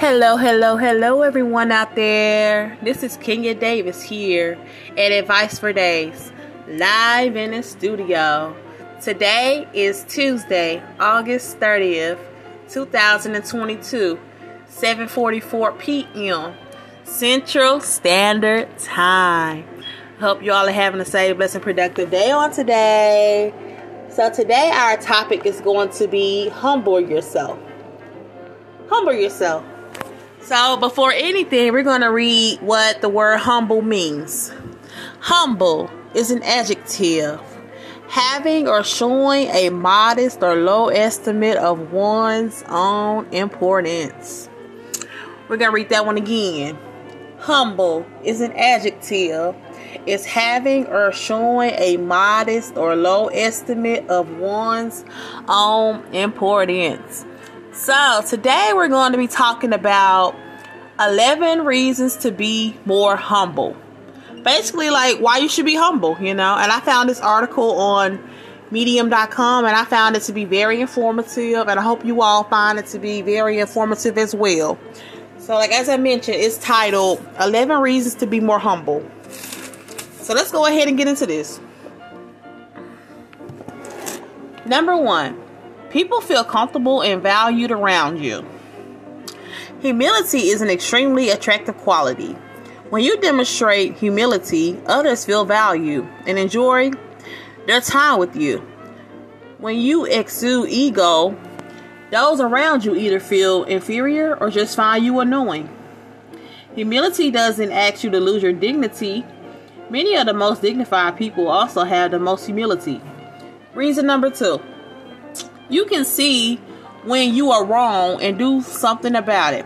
Hello, hello, hello, everyone out there. This is Kenya Davis here at Advice for Days, live in the studio. Today is Tuesday, August 30th, 2022, 7:44 p.m. Central Standard Time. Hope you all are having a safe, blessed, and productive day on today. So today our topic is going to be humble yourself. Humble yourself. So, before anything, we're going to read what the word humble means. Humble is an adjective having or showing a modest or low estimate of one's own importance. We're going to read that one again. Humble is an adjective It's having or showing a modest or low estimate of one's own importance. So, today we're going to be talking about 11 reasons to be more humble. Basically, like why you should be humble, you know. And I found this article on medium.com and I found it to be very informative, and I hope you all find it to be very informative as well. So, like as I mentioned, it's titled 11 Reasons to Be More Humble. So, let's go ahead and get into this. Number one, People feel comfortable and valued around you. Humility is an extremely attractive quality. When you demonstrate humility, others feel valued and enjoy their time with you. When you exude ego, those around you either feel inferior or just find you annoying. Humility doesn't ask you to lose your dignity. Many of the most dignified people also have the most humility. Reason number two you can see when you are wrong and do something about it.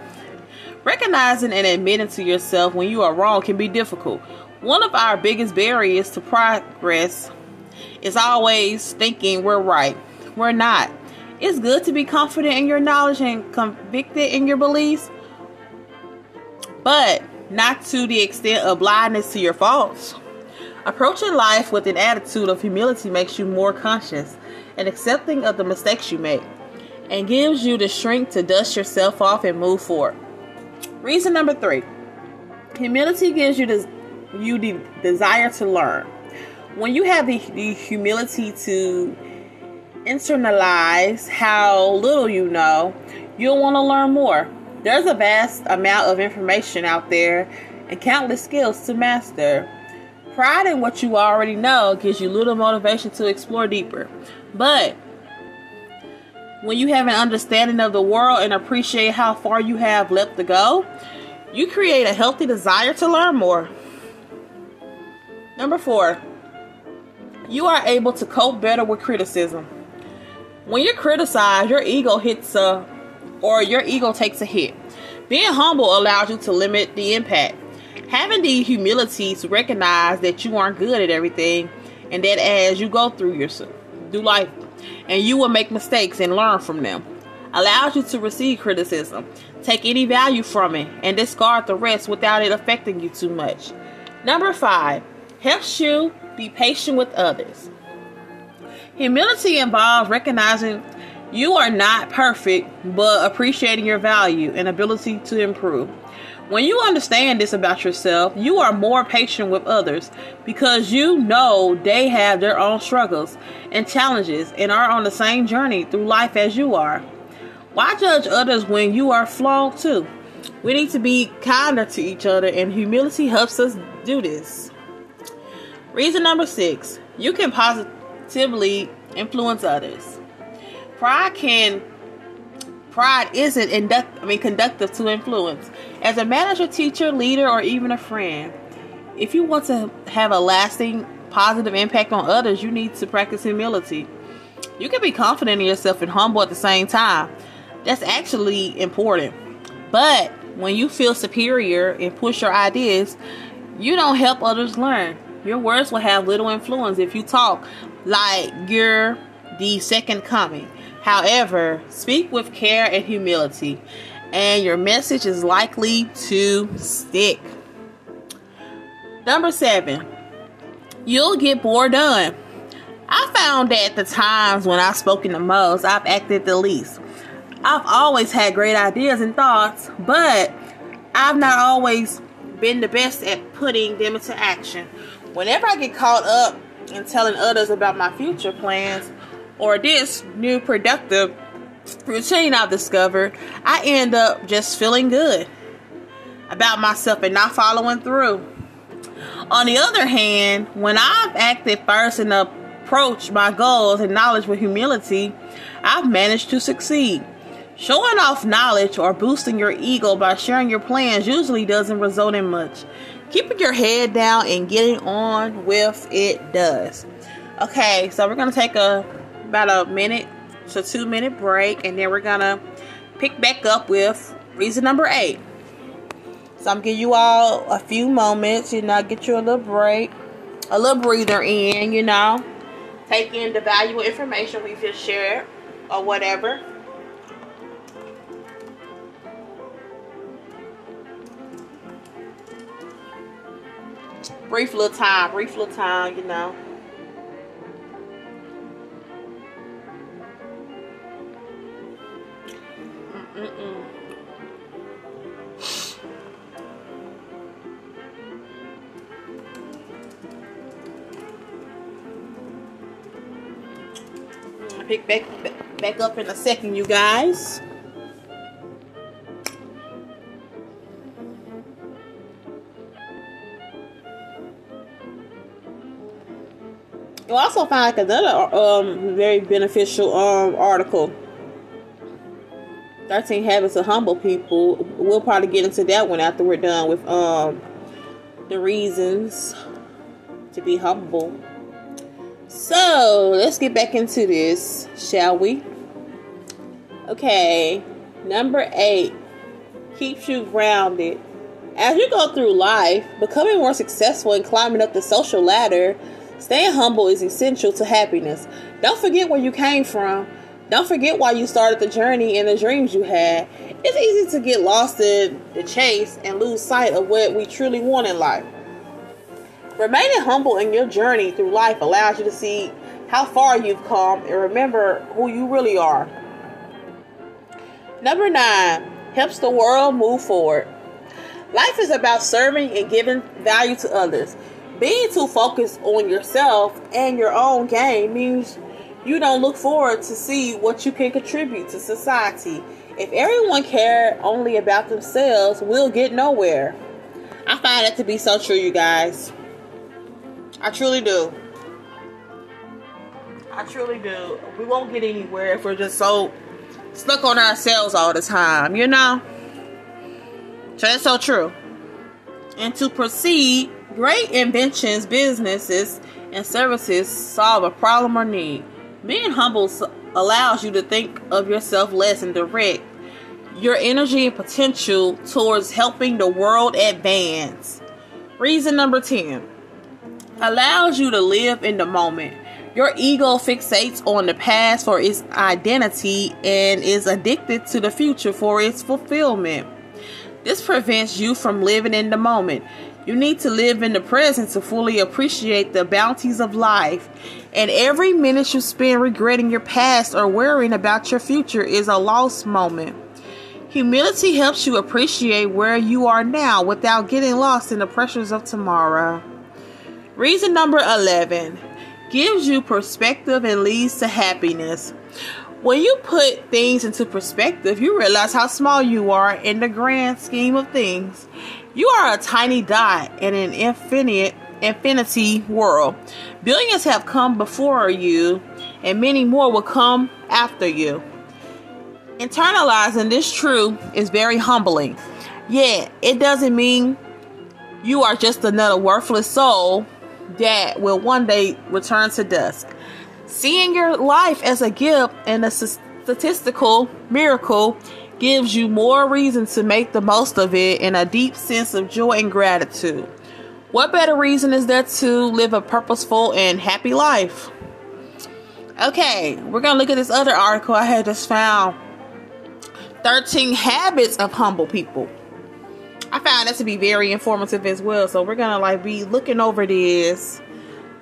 Recognizing and admitting to yourself when you are wrong can be difficult. One of our biggest barriers to progress is always thinking we're right. We're not. It's good to be confident in your knowledge and convicted in your beliefs, but not to the extent of blindness to your faults. Approaching life with an attitude of humility makes you more conscious and accepting of the mistakes you make and gives you the strength to dust yourself off and move forward. Reason number three humility gives you the, you the desire to learn. When you have the, the humility to internalize how little you know, you'll want to learn more. There's a vast amount of information out there and countless skills to master. Pride in what you already know gives you little motivation to explore deeper. But when you have an understanding of the world and appreciate how far you have left to go, you create a healthy desire to learn more. Number four, you are able to cope better with criticism. When you're criticized, your ego hits a, or your ego takes a hit. Being humble allows you to limit the impact. Having the humility to recognize that you aren't good at everything and that as you go through yourself, do life and you will make mistakes and learn from them. Allows you to receive criticism, take any value from it, and discard the rest without it affecting you too much. Number five, helps you be patient with others. Humility involves recognizing you are not perfect, but appreciating your value and ability to improve. When you understand this about yourself, you are more patient with others because you know they have their own struggles and challenges and are on the same journey through life as you are. Why judge others when you are flawed too? We need to be kinder to each other, and humility helps us do this. Reason number six you can positively influence others. Pride can Pride isn't induct, I mean, conductive to influence. As a manager, teacher, leader, or even a friend, if you want to have a lasting positive impact on others, you need to practice humility. You can be confident in yourself and humble at the same time. That's actually important. But when you feel superior and push your ideas, you don't help others learn. Your words will have little influence if you talk like you're the second coming. However, speak with care and humility, and your message is likely to stick. Number seven, you'll get more done. I found that the times when I've spoken the most, I've acted the least. I've always had great ideas and thoughts, but I've not always been the best at putting them into action. Whenever I get caught up in telling others about my future plans or this new productive routine I've discovered, I end up just feeling good about myself and not following through. On the other hand, when I've acted first and approached my goals and knowledge with humility, I've managed to succeed. Showing off knowledge or boosting your ego by sharing your plans usually doesn't result in much. Keeping your head down and getting on with it does. Okay, so we're gonna take a about a minute to two minute break, and then we're gonna pick back up with reason number eight. So I'm giving you all a few moments, you know, get you a little break, a little breather in, you know, take in the valuable information we just shared or whatever. Brief little time, brief little time, you know. Pick back back up in a second, you guys. You'll also find like another um, very beneficial um, article. 13 Habits of Humble People. We'll probably get into that one after we're done with um, the reasons to be humble. So let's get back into this, shall we? Okay, number eight keeps you grounded. As you go through life, becoming more successful and climbing up the social ladder, staying humble is essential to happiness. Don't forget where you came from. Don't forget why you started the journey and the dreams you had. It's easy to get lost in the chase and lose sight of what we truly want in life. Remaining humble in your journey through life allows you to see how far you've come and remember who you really are. Number nine helps the world move forward. Life is about serving and giving value to others. Being too focused on yourself and your own game means you don't look forward to see what you can contribute to society. If everyone cared only about themselves, we'll get nowhere. I find that to be so true, you guys. I truly do. I truly do. We won't get anywhere if we're just so stuck on ourselves all the time, you know? So that's so true. And to proceed, great inventions, businesses, and services solve a problem or need. Being humble allows you to think of yourself less and direct your energy and potential towards helping the world advance. Reason number 10 allows you to live in the moment. Your ego fixates on the past for its identity and is addicted to the future for its fulfillment. This prevents you from living in the moment. You need to live in the present to fully appreciate the bounties of life. And every minute you spend regretting your past or worrying about your future is a lost moment. Humility helps you appreciate where you are now without getting lost in the pressures of tomorrow. Reason number 11 gives you perspective and leads to happiness. When you put things into perspective, you realize how small you are in the grand scheme of things. You are a tiny dot in an infinite infinity world. Billions have come before you, and many more will come after you. Internalizing this truth is very humbling. Yet, it doesn't mean you are just another worthless soul that will one day return to dust. Seeing your life as a gift and a statistical miracle gives you more reason to make the most of it and a deep sense of joy and gratitude. What better reason is there to live a purposeful and happy life? Okay, we're going to look at this other article I had just found 13 Habits of Humble People. I found that to be very informative as well. So we're gonna like be looking over this.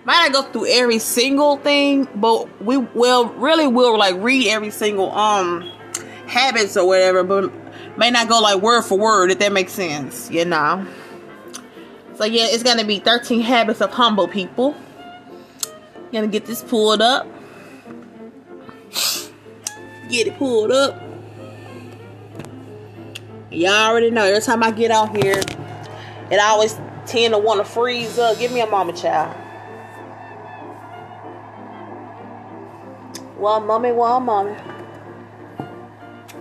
Might not go through every single thing, but we will really will like read every single um habits or whatever, but may not go like word for word if that makes sense, you know. So yeah, it's gonna be 13 habits of humble people. Gonna get this pulled up. Get it pulled up. Y'all already know every time I get out here, it always tend to want to freeze up. Give me a mama child. One mommy, one mommy.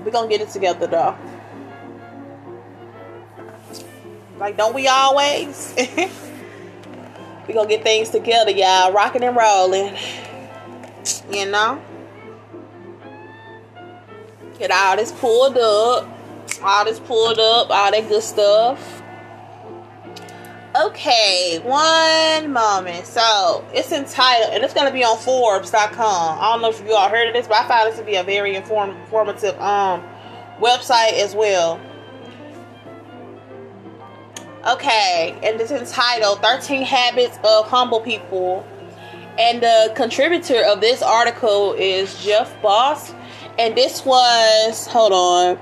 We're gonna get it together though. Like, don't we always? we gonna get things together, y'all. Rocking and rolling. You know? Get all this pulled up. All this pulled up. All that good stuff. Okay, one moment. So it's entitled, and it's gonna be on Forbes.com. I don't know if you all heard of this, but I found this to be a very inform, informative um website as well. Okay, and it's entitled 13 Habits of Humble People. And the contributor of this article is Jeff Boss. And this was, hold on,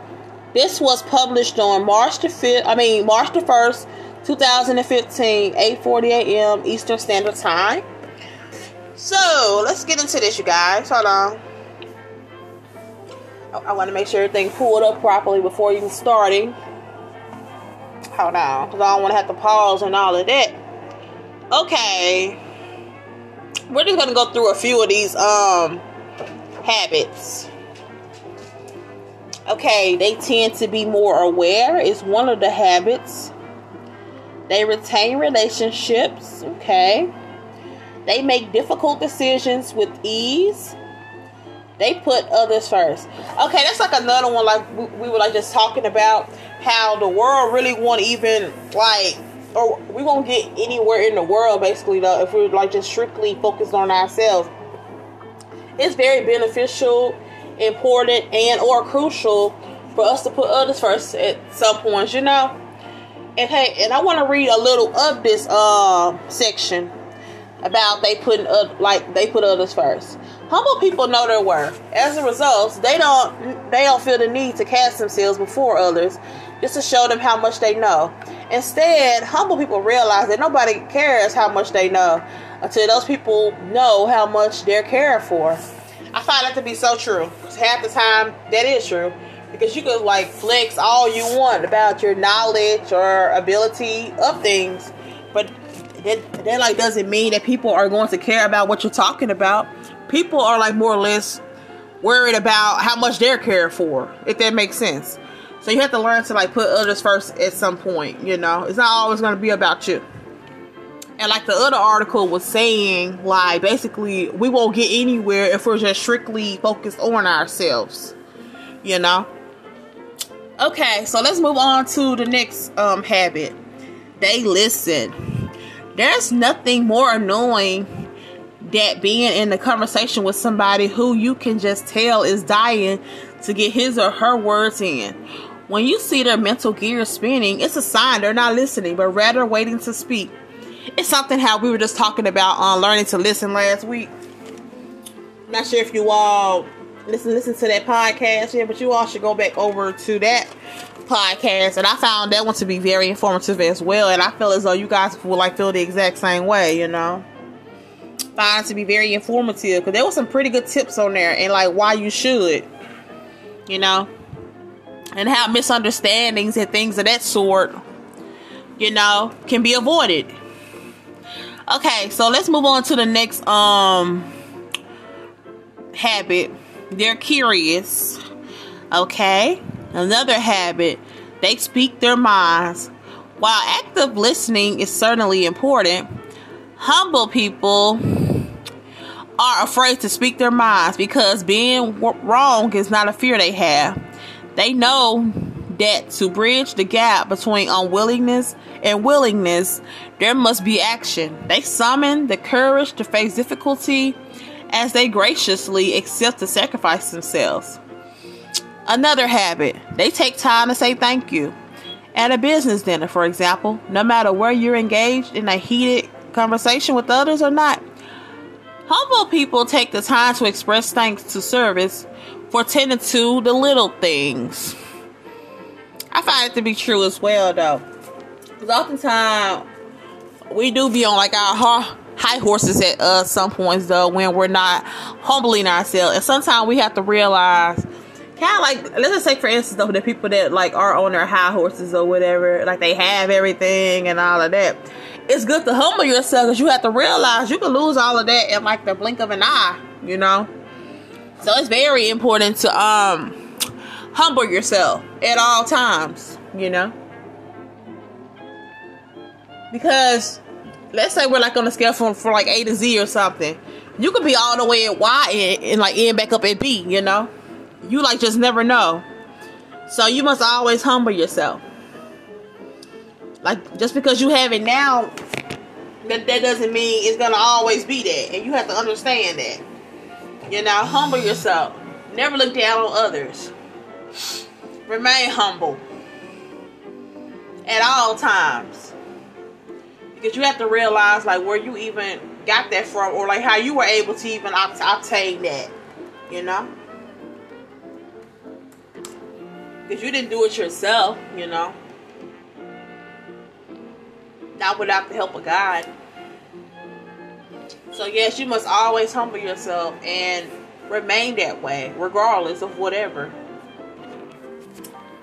this was published on March the 5th, I mean, March the 1st, 2015, 8:40 a.m. Eastern Standard Time. So let's get into this, you guys. Hold on. I, I want to make sure everything pulled up properly before even starting. Hold on, because I don't want to have to pause and all of that. Okay. We're just gonna go through a few of these um habits. Okay, they tend to be more aware, It's one of the habits. They retain relationships, okay? They make difficult decisions with ease. They put others first. Okay, that's like another one like we, we were like just talking about how the world really won't even like or we won't get anywhere in the world basically though if we're like just strictly focused on ourselves. It's very beneficial important and or crucial for us to put others first at some points you know? And hey and i want to read a little of this uh, section about they putting uh, like they put others first humble people know their worth as a result they don't they don't feel the need to cast themselves before others just to show them how much they know. Instead, humble people realize that nobody cares how much they know until those people know how much they're cared for. I find that to be so true. Half the time, that is true. Because you could like flex all you want about your knowledge or ability of things, but that, that like doesn't mean that people are going to care about what you're talking about. People are like more or less worried about how much they're cared for, if that makes sense. So you have to learn to like put others first at some point, you know. It's not always going to be about you. And like the other article was saying, like basically we won't get anywhere if we're just strictly focused on ourselves. You know? Okay, so let's move on to the next um habit. They listen. There's nothing more annoying that being in the conversation with somebody who you can just tell is dying to get his or her words in when you see their mental gears spinning, it's a sign they're not listening, but rather waiting to speak. It's something how we were just talking about on uh, learning to listen last week. not sure if you all listen listen to that podcast yet, but you all should go back over to that podcast. And I found that one to be very informative as well. And I feel as though you guys will like feel the exact same way, you know. Find to be very informative because there was some pretty good tips on there and like why you should, you know and how misunderstandings and things of that sort, you know, can be avoided. Okay, so let's move on to the next um habit. They're curious. Okay? Another habit, they speak their minds. While active listening is certainly important, humble people are afraid to speak their minds because being wrong is not a fear they have. They know that to bridge the gap between unwillingness and willingness, there must be action. They summon the courage to face difficulty as they graciously accept to sacrifice themselves. Another habit, they take time to say thank you. At a business dinner, for example, no matter where you're engaged in a heated conversation with others or not, Humble people take the time to express thanks to service for tending to the little things. I find it to be true as well, though. Because oftentimes we do be on like our high horses at uh, some points, though, when we're not humbling ourselves. And sometimes we have to realize kind of like let's just say for instance though the people that like are on their high horses or whatever like they have everything and all of that. It's good to humble yourself because you have to realize you can lose all of that in like the blink of an eye you know? So it's very important to um humble yourself at all times you know? Because let's say we're like on a scale from, from like a to z or something you could be all the way at y and, and like end back up at b you know you like just never know. So you must always humble yourself. Like just because you have it now, that that doesn't mean it's gonna always be that, and you have to understand that. You know, humble yourself. Never look down on others. Remain humble at all times. Because you have to realize like where you even got that from or like how you were able to even obtain that. You know? Because you didn't do it yourself, you know. Not without the help of God. So, yes, you must always humble yourself and remain that way, regardless of whatever.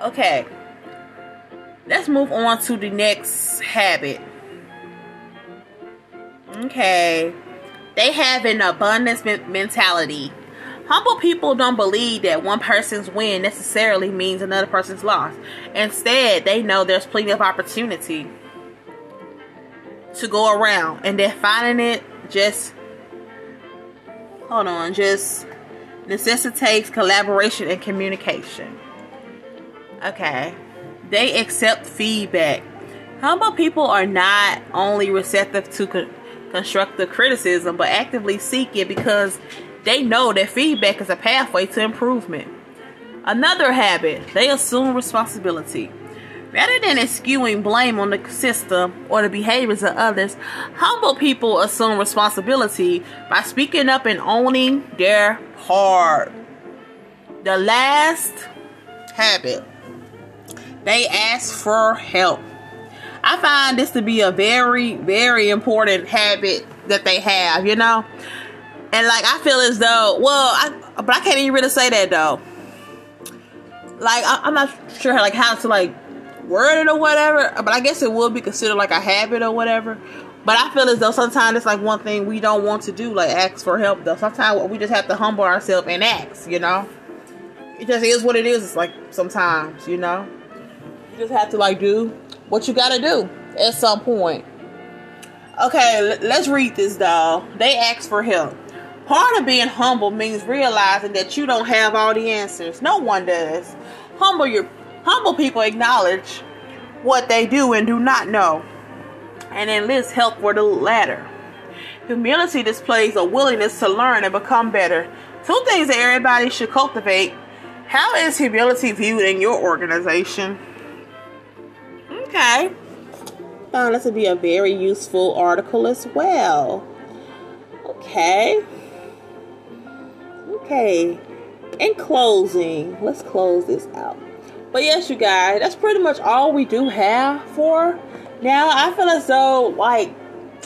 Okay. Let's move on to the next habit. Okay. They have an abundance mentality. Humble people don't believe that one person's win necessarily means another person's loss. Instead, they know there's plenty of opportunity to go around and they're finding it just hold on, just necessitates collaboration and communication. Okay. They accept feedback. Humble people are not only receptive to con- constructive criticism, but actively seek it because they know that feedback is a pathway to improvement. Another habit, they assume responsibility. Rather than eschewing blame on the system or the behaviors of others, humble people assume responsibility by speaking up and owning their part. The last habit, they ask for help. I find this to be a very, very important habit that they have, you know. And like I feel as though, well, I but I can't even really say that though. Like I, I'm not sure like how to like word it or whatever, but I guess it would be considered like a habit or whatever. But I feel as though sometimes it's like one thing we don't want to do, like ask for help. Though sometimes we just have to humble ourselves and ask. You know, it just is what it is. It's like sometimes, you know, you just have to like do what you got to do at some point. Okay, let's read this, though. They ask for help. Part of being humble means realizing that you don't have all the answers. No one does. Humble your humble people acknowledge what they do and do not know, and enlist help for the latter. Humility displays a willingness to learn and become better. Two things that everybody should cultivate. How is humility viewed in your organization? Okay. Found this to be a very useful article as well. Okay. Okay, in closing, let's close this out. But yes, you guys, that's pretty much all we do have for now. I feel as though, like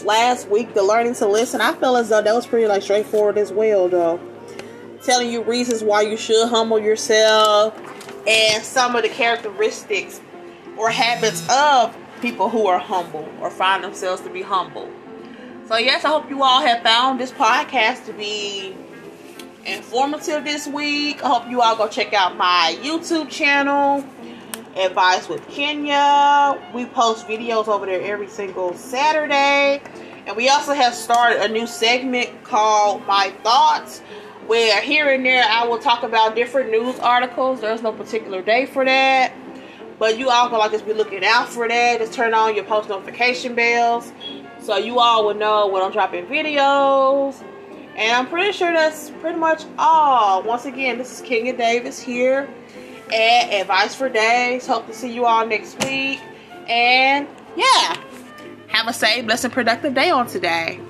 last week, the learning to listen, I feel as though that was pretty like straightforward as well, though. Telling you reasons why you should humble yourself and some of the characteristics or habits of people who are humble or find themselves to be humble. So, yes, I hope you all have found this podcast to be informative this week. I hope you all go check out my YouTube channel, Advice with Kenya. We post videos over there every single Saturday. And we also have started a new segment called My Thoughts, where here and there I will talk about different news articles. There's no particular day for that. But you all can like just be looking out for that. Just turn on your post notification bells so you all will know when I'm dropping videos and I'm pretty sure that's pretty much all. Once again, this is Kenya Davis here at Advice for Days. Hope to see you all next week. And yeah, have a safe, blessed, and productive day on today.